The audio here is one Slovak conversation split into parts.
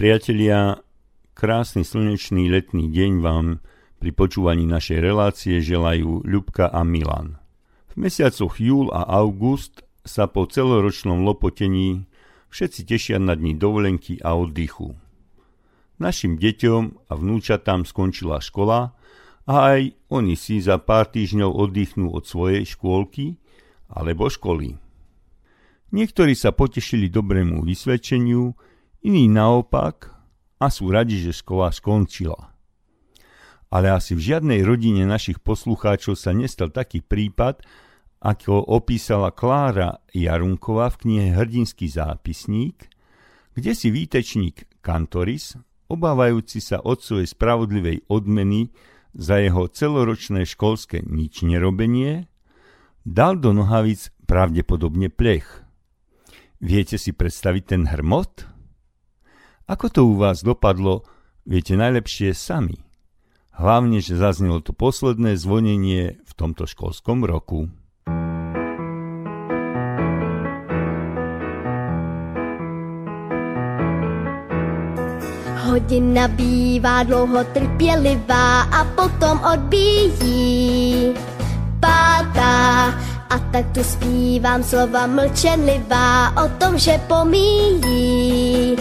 priatelia, krásny slnečný letný deň vám pri počúvaní našej relácie želajú Ľubka a Milan. V mesiacoch júl a august sa po celoročnom lopotení všetci tešia na dní dovolenky a oddychu. Našim deťom a vnúčatám skončila škola a aj oni si za pár týždňov oddychnú od svojej škôlky alebo školy. Niektorí sa potešili dobrému vysvedčeniu, iní naopak a sú radi, že škola skončila ale asi v žiadnej rodine našich poslucháčov sa nestal taký prípad, ako opísala Klára Jarunková v knihe Hrdinský zápisník, kde si výtečník Kantoris, obávajúci sa otcovej spravodlivej odmeny za jeho celoročné školské nič nerobenie, dal do nohavic pravdepodobne plech. Viete si predstaviť ten hrmot? Ako to u vás dopadlo, viete najlepšie sami. Hlavne, že zaznelo to posledné zvonenie v tomto školskom roku. Hodina bývá dlouho trpělivá a potom odbíjí pátá. A tak tu zpívám slova mlčenlivá o tom, že pomíjí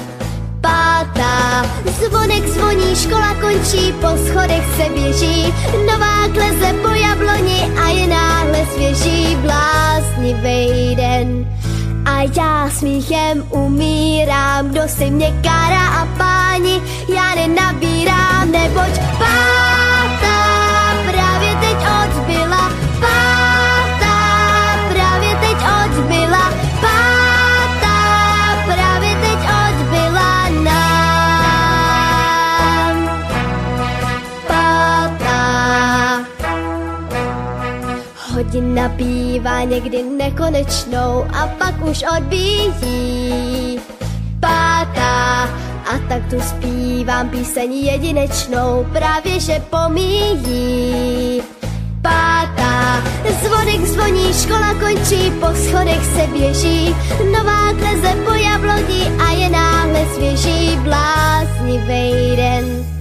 pátá. Zvonek zvoní, škola končí, po schodech se běží, nová kleze po jabloni a je náhle svěží bláznivý den. A já smíchem umírám, kdo si mě kára a páni, já nenabírám, neboť pátá Bývá někdy nekonečnou a pak už odbíjí pátá. A tak tu zpívám píseň jedinečnou, právě že pomíjí pátá. Zvonek zvoní, škola končí, po schodech se běží, nová kleze po jabloni a je náhle svěží bláznivý den.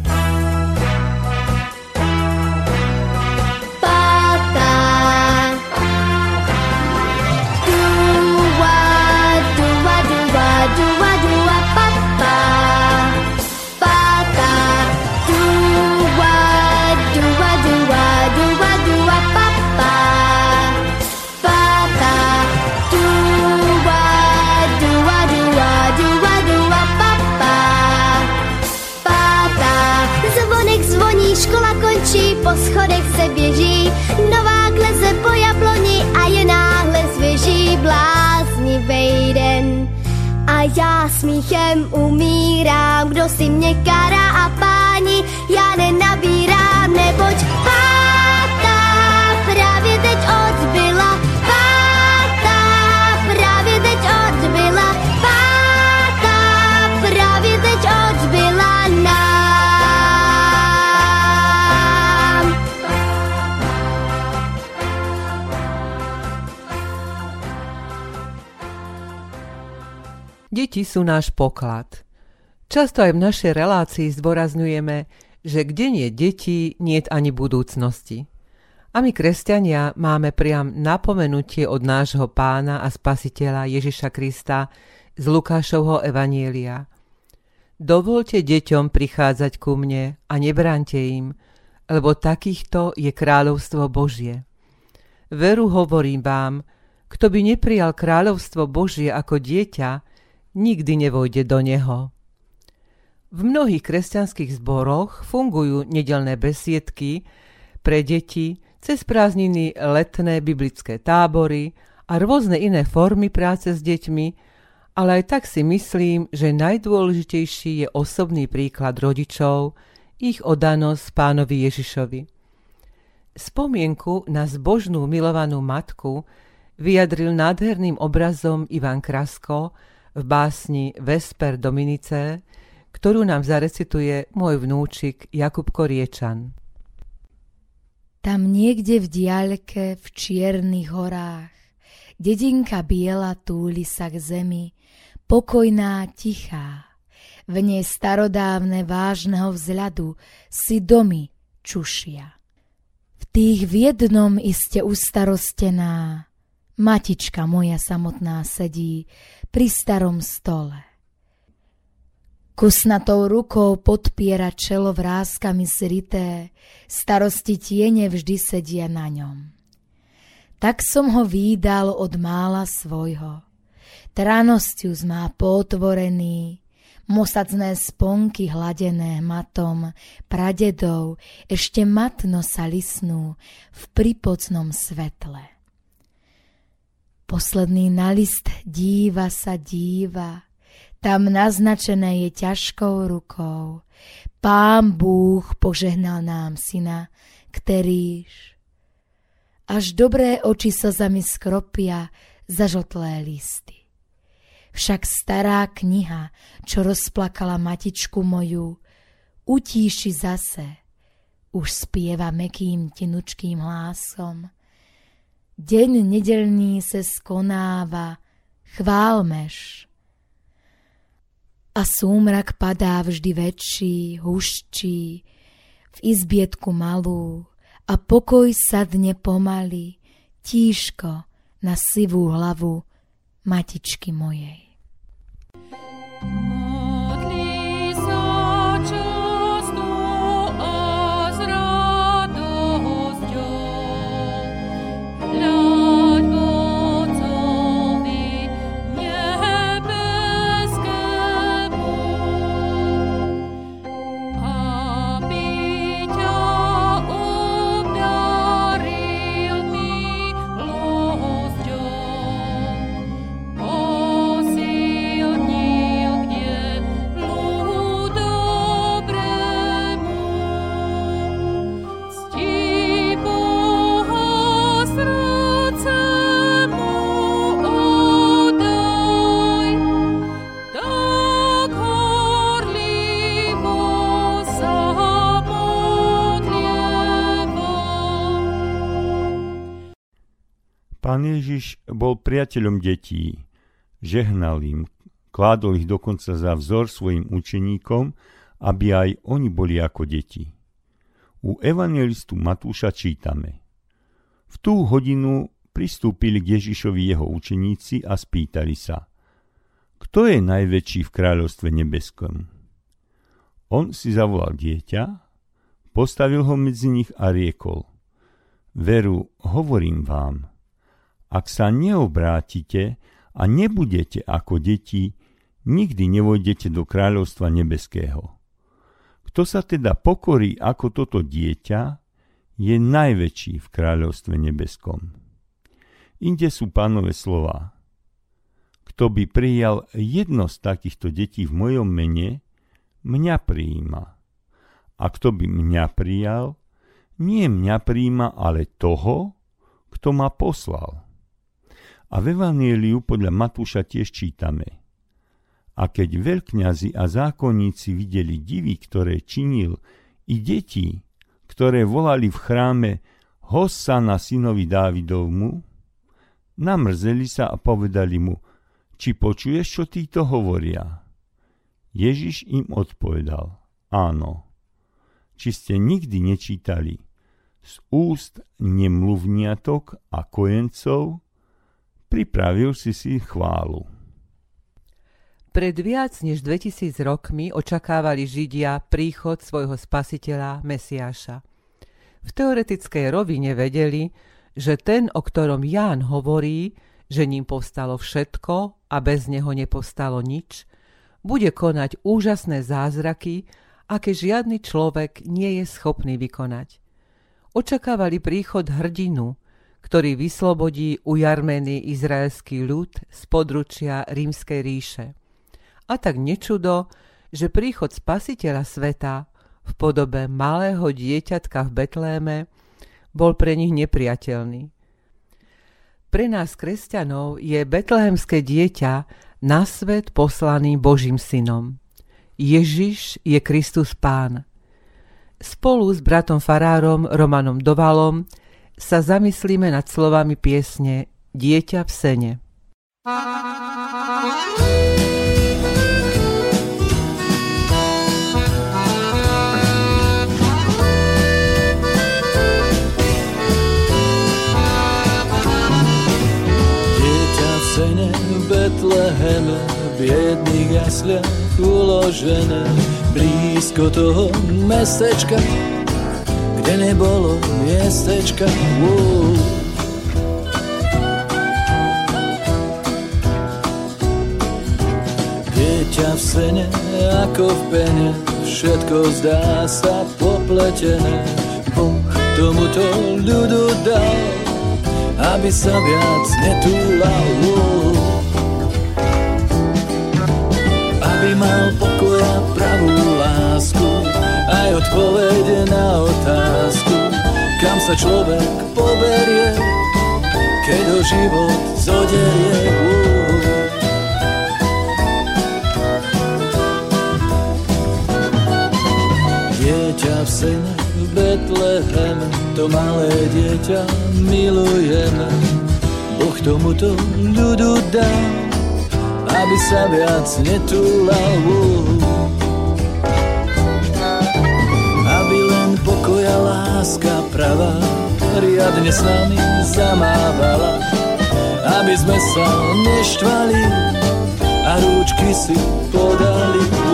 Smíchem umírám, kdo si mě kará a páni, já nenabírám, neboť Deti sú náš poklad. Často aj v našej relácii zdôrazňujeme, že kde nie deti, nie ani budúcnosti. A my, kresťania, máme priam napomenutie od nášho pána a spasiteľa Ježiša Krista z Lukášovho Evanielia. Dovolte deťom prichádzať ku mne a nebránte im, lebo takýchto je kráľovstvo Božie. Veru hovorím vám, kto by neprijal kráľovstvo Božie ako dieťa, nikdy nevojde do neho. V mnohých kresťanských zboroch fungujú nedelné besiedky pre deti cez prázdniny letné biblické tábory a rôzne iné formy práce s deťmi, ale aj tak si myslím, že najdôležitejší je osobný príklad rodičov, ich odanosť pánovi Ježišovi. Spomienku na zbožnú milovanú matku vyjadril nádherným obrazom Ivan Krasko v básni Vesper Dominice, ktorú nám zarecituje môj vnúčik Jakub Koriečan. Tam niekde v diaľke v čiernych horách dedinka biela túli sa k zemi, pokojná, tichá. v nej starodávne vážneho vzľadu si domy čušia. V tých v jednom iste ustarostená, matička moja samotná sedí pri starom stole. Kusnatou rukou podpiera čelo vrázkami srité, starosti tiene vždy sedia na ňom. Tak som ho výdal od mála svojho. Tranosťus má potvorený, mosacné sponky hladené matom, pradedov ešte matno sa lisnú v pripocnom svetle. Posledný na list díva sa díva, tam naznačené je ťažkou rukou. Pán Búh požehnal nám syna, ktorýž. Až dobré oči zami skropia zažotlé listy. Však stará kniha, čo rozplakala matičku moju, utíši zase, už spieva mekým tenučkým hlásom. Deň nedelný se skonáva, chválmeš a súmrak padá vždy väčší, huščí, v izbietku malú a pokoj sadne pomaly, tížko na sivú hlavu matičky mojej. Pán Ježiš bol priateľom detí, žehnal im, kládol ich dokonca za vzor svojim učeníkom, aby aj oni boli ako deti. U evangelistu Matúša čítame. V tú hodinu pristúpili k Ježišovi jeho učeníci a spýtali sa, kto je najväčší v kráľovstve nebeskom? On si zavolal dieťa, postavil ho medzi nich a riekol, veru, hovorím vám, ak sa neobrátite a nebudete ako deti, nikdy nevojdete do kráľovstva nebeského. Kto sa teda pokorí ako toto dieťa, je najväčší v kráľovstve nebeskom. Inde sú pánové slova. Kto by prijal jedno z takýchto detí v mojom mene, mňa prijíma. A kto by mňa prijal, nie mňa prijíma, ale toho, kto ma poslal. A v Evangeliu podľa Matúša tiež čítame. A keď veľkňazi a zákonníci videli divy, ktoré činil, i deti, ktoré volali v chráme na synovi Dávidovmu, namrzeli sa a povedali mu, či počuješ, čo títo hovoria? Ježiš im odpovedal, áno. Či ste nikdy nečítali z úst nemluvniatok a kojencov, pripravil si si chválu. Pred viac než 2000 rokmi očakávali Židia príchod svojho spasiteľa Mesiáša. V teoretickej rovine vedeli, že ten, o ktorom Ján hovorí, že ním povstalo všetko a bez neho nepovstalo nič, bude konať úžasné zázraky, aké žiadny človek nie je schopný vykonať. Očakávali príchod hrdinu, ktorý vyslobodí ujarmený izraelský ľud z područia rímskej ríše. A tak nečudo, že príchod spasiteľa sveta v podobe malého dieťatka v Betléme bol pre nich nepriateľný. Pre nás, kresťanov, je betlehemské dieťa na svet poslaný Božím synom. Ježiš je Kristus Pán. Spolu s bratom farárom Romanom Dovalom sa zamyslíme nad slovami piesne Dieťa v sene. sene v Betleheme, v jedných jasliach uložené, blízko toho mestečka, kde nebolo miestečka. Wow. Dieťa v sene ako v pene, všetko zdá sa popletené. Boh tomuto ľudu dal, aby sa viac netúlal. Aby mal pokoj a pravú lásku, aj odpovede na otázku, kam sa človek poberie, keď ho život zoderie. Dieťa v sene v Betleheme, to malé dieťa milujeme. Boh tomuto ľudu dá, aby sa viac netúlal. pokoj a láska pravá riadne s nami zamávala, aby sme sa neštvali a rúčky si podali.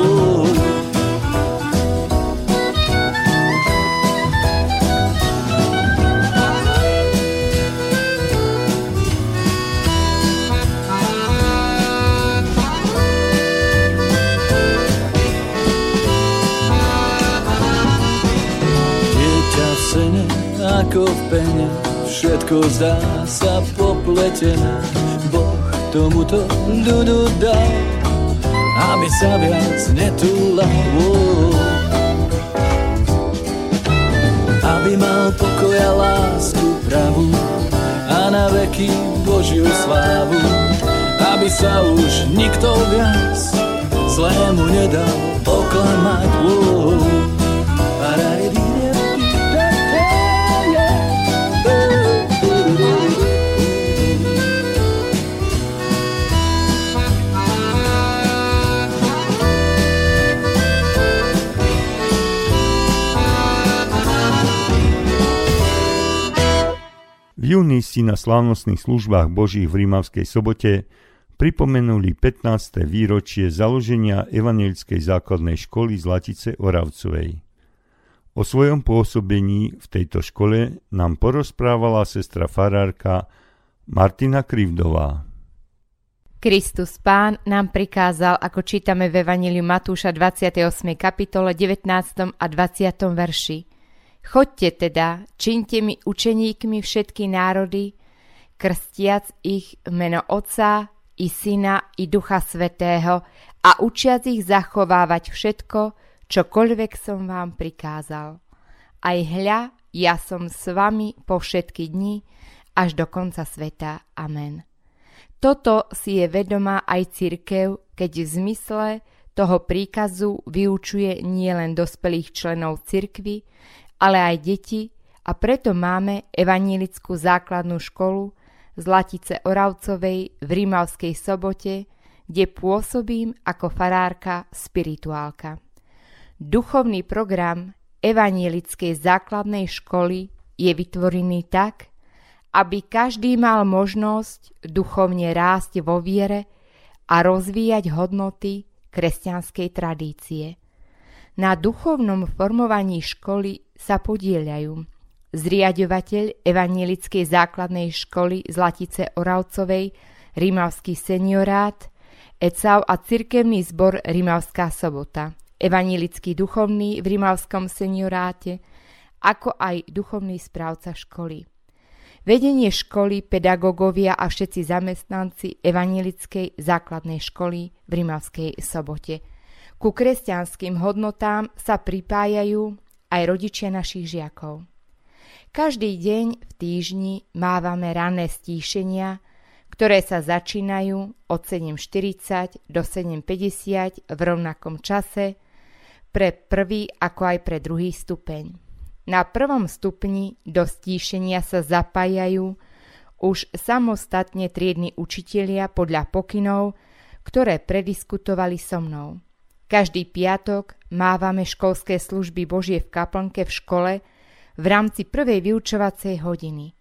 Ako v pene, všetko zdá sa popletené. Boh tomuto ľudu dal, aby sa viac netúlal. Aby mal pokoj a lásku pravú a na veky Božiu slávu. Aby sa už nikto viac zlému nedal oklamať. Oh, júni si na slávnostných službách Božích v Rímavskej sobote pripomenuli 15. výročie založenia Evangelickej základnej školy Zlatice Oravcovej. O svojom pôsobení v tejto škole nám porozprávala sestra farárka Martina Krivdová. Kristus Pán nám prikázal, ako čítame v Evangeliu Matúša 28. kapitole 19. a 20. verši – Chodte teda, čiňte mi učeníkmi všetky národy, krstiac ich meno Otca i Syna i Ducha Svetého a učiac ich zachovávať všetko, čokoľvek som vám prikázal. Aj hľa, ja som s vami po všetky dni, až do konca sveta. Amen. Toto si je vedomá aj cirkev, keď v zmysle toho príkazu vyučuje nielen dospelých členov cirkvy, ale aj deti a preto máme evanílickú základnú školu Zlatice Oravcovej v Rímavskej sobote, kde pôsobím ako farárka spirituálka. Duchovný program evanielickej základnej školy je vytvorený tak, aby každý mal možnosť duchovne rásť vo viere a rozvíjať hodnoty kresťanskej tradície. Na duchovnom formovaní školy sa podieľajú zriadovateľ Evangelickej základnej školy Zlatice Oravcovej, Rímavský seniorát, ECAV a cirkevný zbor Rímavská sobota, Evangelický duchovný v Rímavskom senioráte, ako aj duchovný správca školy. Vedenie školy, pedagógovia a všetci zamestnanci Evangelickej základnej školy v Rímavskej sobote. Ku kresťanským hodnotám sa pripájajú aj rodičia našich žiakov. Každý deň v týždni mávame ranné stíšenia, ktoré sa začínajú od 7.40 do 7.50 v rovnakom čase pre prvý ako aj pre druhý stupeň. Na prvom stupni do stíšenia sa zapájajú už samostatne triedni učitelia podľa pokynov, ktoré prediskutovali so mnou. Každý piatok mávame školské služby Božie v kaplnke v škole v rámci prvej vyučovacej hodiny.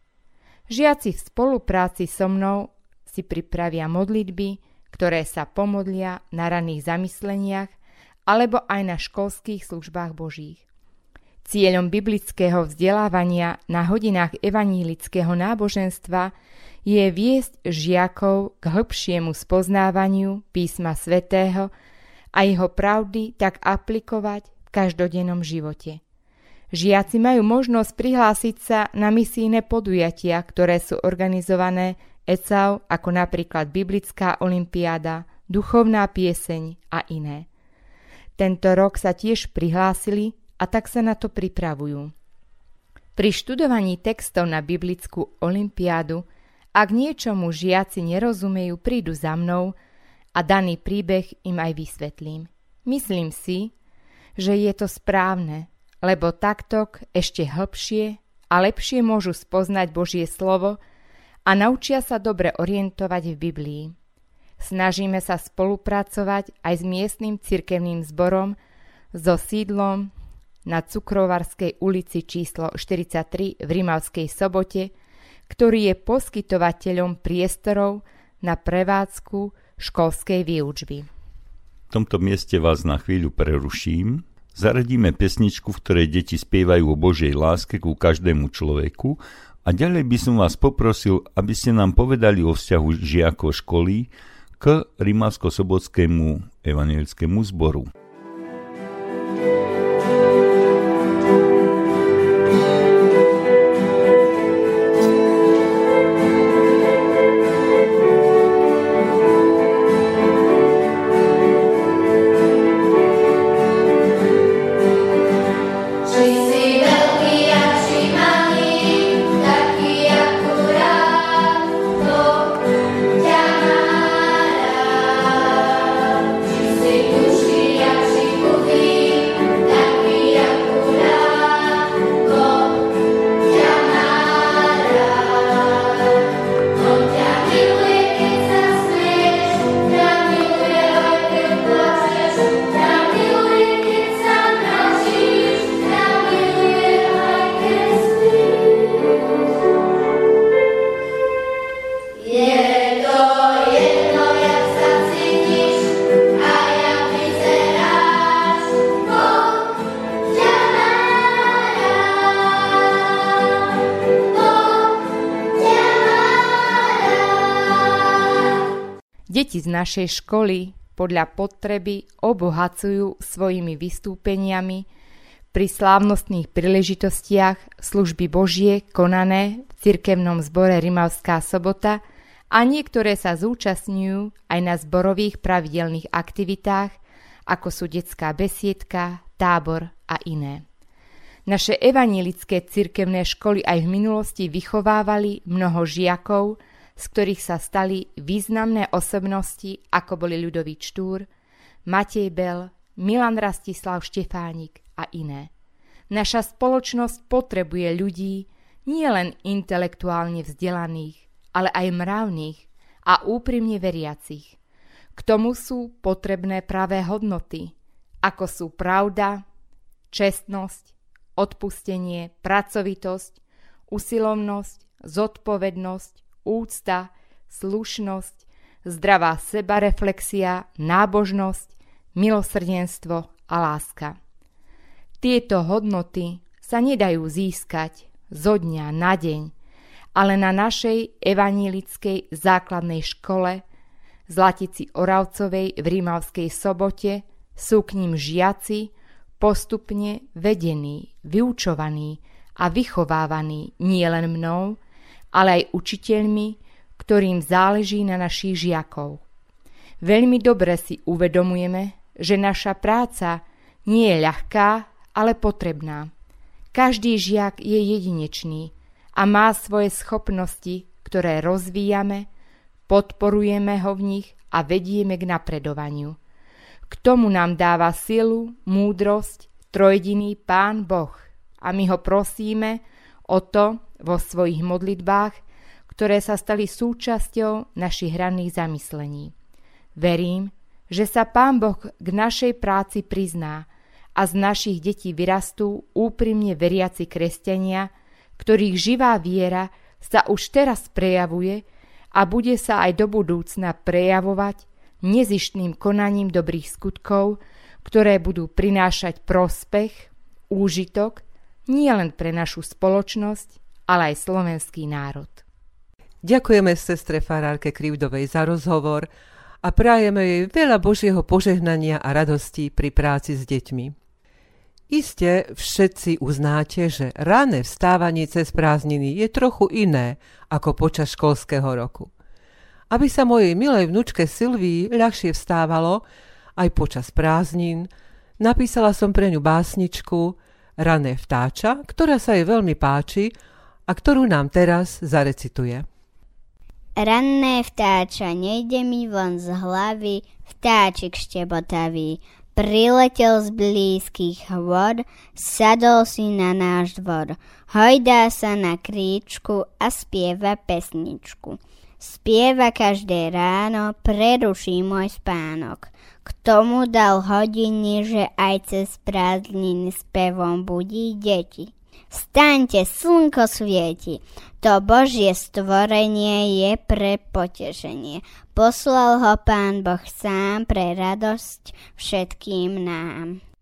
Žiaci v spolupráci so mnou si pripravia modlitby, ktoré sa pomodlia na raných zamysleniach alebo aj na školských službách Božích. Cieľom biblického vzdelávania na hodinách evanílického náboženstva je viesť žiakov k hĺbšiemu spoznávaniu písma svätého a jeho pravdy tak aplikovať v každodennom živote. Žiaci majú možnosť prihlásiť sa na misijné podujatia, ktoré sú organizované ECAU, ako napríklad Biblická olimpiáda, Duchovná pieseň a iné. Tento rok sa tiež prihlásili a tak sa na to pripravujú. Pri študovaní textov na Biblickú olimpiádu, ak niečomu žiaci nerozumejú, prídu za mnou a daný príbeh im aj vysvetlím. Myslím si, že je to správne, lebo takto ešte hlbšie a lepšie môžu spoznať Božie slovo a naučia sa dobre orientovať v Biblii. Snažíme sa spolupracovať aj s miestnym cirkevným zborom so sídlom na Cukrovarskej ulici číslo 43 v Rimavskej sobote, ktorý je poskytovateľom priestorov na prevádzku školskej výučby. V tomto mieste vás na chvíľu preruším Zaradíme pesničku, v ktorej deti spievajú o Božej láske ku každému človeku a ďalej by som vás poprosil, aby ste nám povedali o vzťahu žiakov školy k Rimavsko-Sobotskému evangelickému zboru. Našej školy podľa potreby obohacujú svojimi vystúpeniami pri slávnostných príležitostiach služby Božie konané v cirkevnom zbore Rimavská sobota a niektoré sa zúčastňujú aj na zborových pravidelných aktivitách, ako sú detská besiedka, tábor a iné. Naše evanilické cirkevné školy aj v minulosti vychovávali mnoho žiakov, z ktorých sa stali významné osobnosti, ako boli Ľudový Štúr, Matej Bel, Milan Rastislav Štefánik a iné. Naša spoločnosť potrebuje ľudí nielen intelektuálne vzdelaných, ale aj mravných a úprimne veriacich. K tomu sú potrebné pravé hodnoty, ako sú pravda, čestnosť, odpustenie, pracovitosť, usilovnosť, zodpovednosť, úcta, slušnosť, zdravá sebareflexia, nábožnosť, milosrdenstvo a láska. Tieto hodnoty sa nedajú získať zo dňa na deň, ale na našej evanílickej základnej škole Zlatici Oravcovej v Rímavskej sobote sú k ním žiaci postupne vedení, vyučovaní a vychovávaní nielen mnou, ale aj učiteľmi, ktorým záleží na našich žiakov. Veľmi dobre si uvedomujeme, že naša práca nie je ľahká, ale potrebná. Každý žiak je jedinečný a má svoje schopnosti, ktoré rozvíjame, podporujeme ho v nich a vedieme k napredovaniu. K tomu nám dáva silu, múdrosť, trojediný Pán Boh a my ho prosíme o to, vo svojich modlitbách, ktoré sa stali súčasťou našich hranných zamyslení. Verím, že sa Pán Boh k našej práci prizná a z našich detí vyrastú úprimne veriaci kresťania, ktorých živá viera sa už teraz prejavuje a bude sa aj do budúcna prejavovať nezištným konaním dobrých skutkov, ktoré budú prinášať prospech, úžitok nie len pre našu spoločnosť, ale aj slovenský národ. Ďakujeme sestre Farárke Krivdovej za rozhovor a prajeme jej veľa Božieho požehnania a radosti pri práci s deťmi. Iste všetci uznáte, že rané vstávanie cez prázdniny je trochu iné ako počas školského roku. Aby sa mojej milej vnučke Silvii ľahšie vstávalo, aj počas prázdnin, napísala som pre ňu básničku Rané vtáča, ktorá sa jej veľmi páči a ktorú nám teraz zarecituje. Ranné vtáča, nejde mi von z hlavy, vtáčik štebotavý. Priletel z blízkych hôr, sadol si na náš dvor. Hojdá sa na kríčku a spieva pesničku. Spieva každé ráno, preruší môj spánok. K tomu dal hodiny, že aj cez prázdniny spevom budí deti. Staňte, slnko svieti. To Božie stvorenie je pre potešenie. Poslal ho Pán Boh sám pre radosť všetkým nám.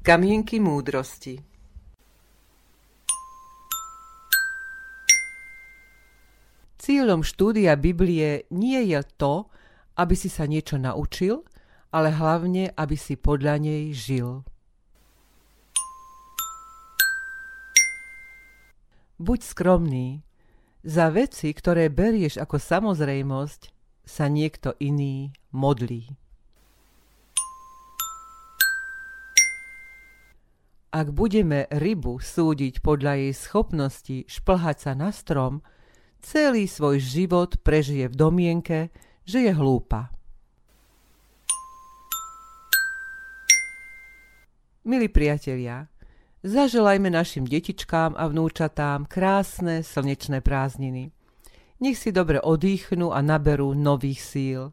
Kamienky múdrosti Cieľom štúdia Biblie nie je to, aby si sa niečo naučil, ale hlavne, aby si podľa nej žil. Buď skromný. Za veci, ktoré berieš ako samozrejmosť, sa niekto iný modlí. Ak budeme rybu súdiť podľa jej schopnosti šplhať sa na strom, celý svoj život prežije v domienke, že je hlúpa. Milí priatelia, Zaželajme našim detičkám a vnúčatám krásne slnečné prázdniny. Nech si dobre odýchnú a naberú nových síl.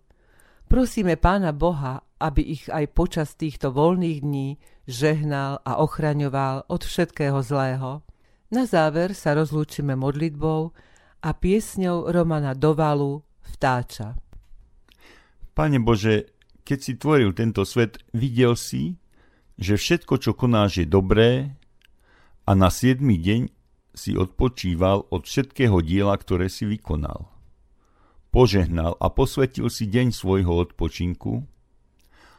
Prosíme Pána Boha, aby ich aj počas týchto voľných dní žehnal a ochraňoval od všetkého zlého. Na záver sa rozlúčime modlitbou a piesňou Romana Dovalu Vtáča. Pane Bože, keď si tvoril tento svet, videl si, že všetko, čo konáš, je dobré a na siedmy deň si odpočíval od všetkého diela, ktoré si vykonal požehnal a posvetil si deň svojho odpočinku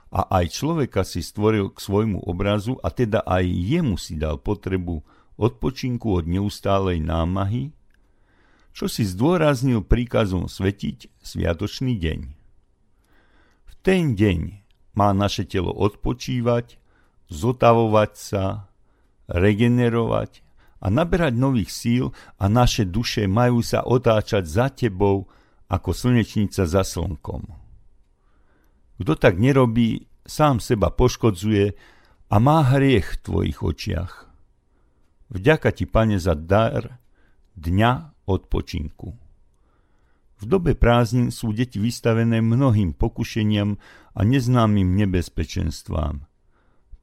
a aj človeka si stvoril k svojmu obrazu a teda aj jemu si dal potrebu odpočinku od neustálej námahy, čo si zdôraznil príkazom svetiť sviatočný deň. V ten deň má naše telo odpočívať, zotavovať sa, regenerovať a naberať nových síl a naše duše majú sa otáčať za tebou ako slnečnica za slnkom. Kto tak nerobí, sám seba poškodzuje a má hriech v tvojich očiach. Vďaka ti, pane, za dar dňa odpočinku. V dobe prázdnin sú deti vystavené mnohým pokušeniam a neznámym nebezpečenstvám.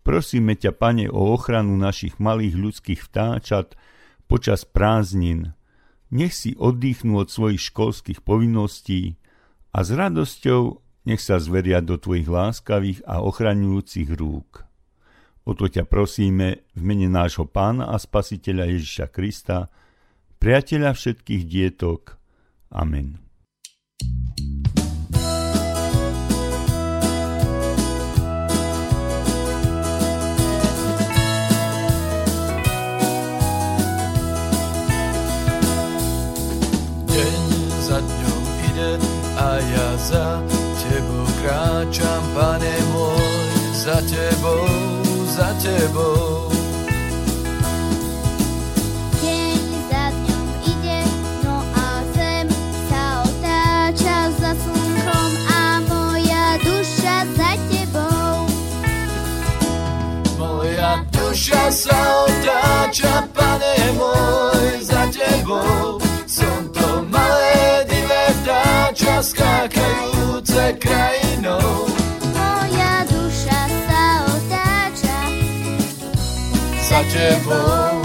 Prosíme ťa, pane, o ochranu našich malých ľudských vtáčat počas prázdnin, nech si oddychnú od svojich školských povinností a s radosťou nech sa zveria do tvojich láskavých a ochraňujúcich rúk. O to ťa prosíme v mene nášho pána a spasiteľa Ježiša Krista, priateľa všetkých dietok. Amen. Za tebou, za tebou. Deň za dňom ide, no a zem sa otáča za slnkom a moja duša za tebou. Moja duša sa otáča, pane môj, za tebou. Som to malé divé vtáča, skákajú krajinou. Za tebou. Som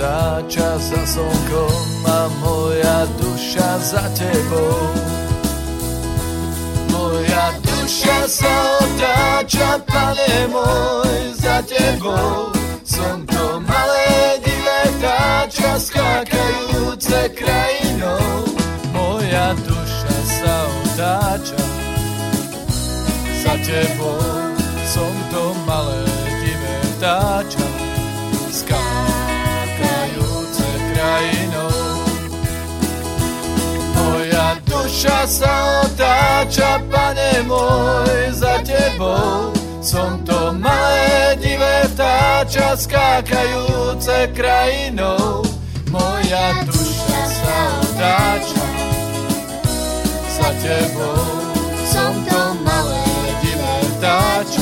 sa otáča za slnkom a moja duša za tebou. Moja duša sa otáča, pane môj, za tebou. To malé divé vtáča, skákajúce krajinou. Moja duša sa otáča za tebou. Som to malé divé vtáča, krajinou. Moja duša sa otáča, pane môj, za tebou. Som to malé divé vtáča, skákajúce krajinou. Moja duša sa otáča, za tebou. Som to malé divé vtáča,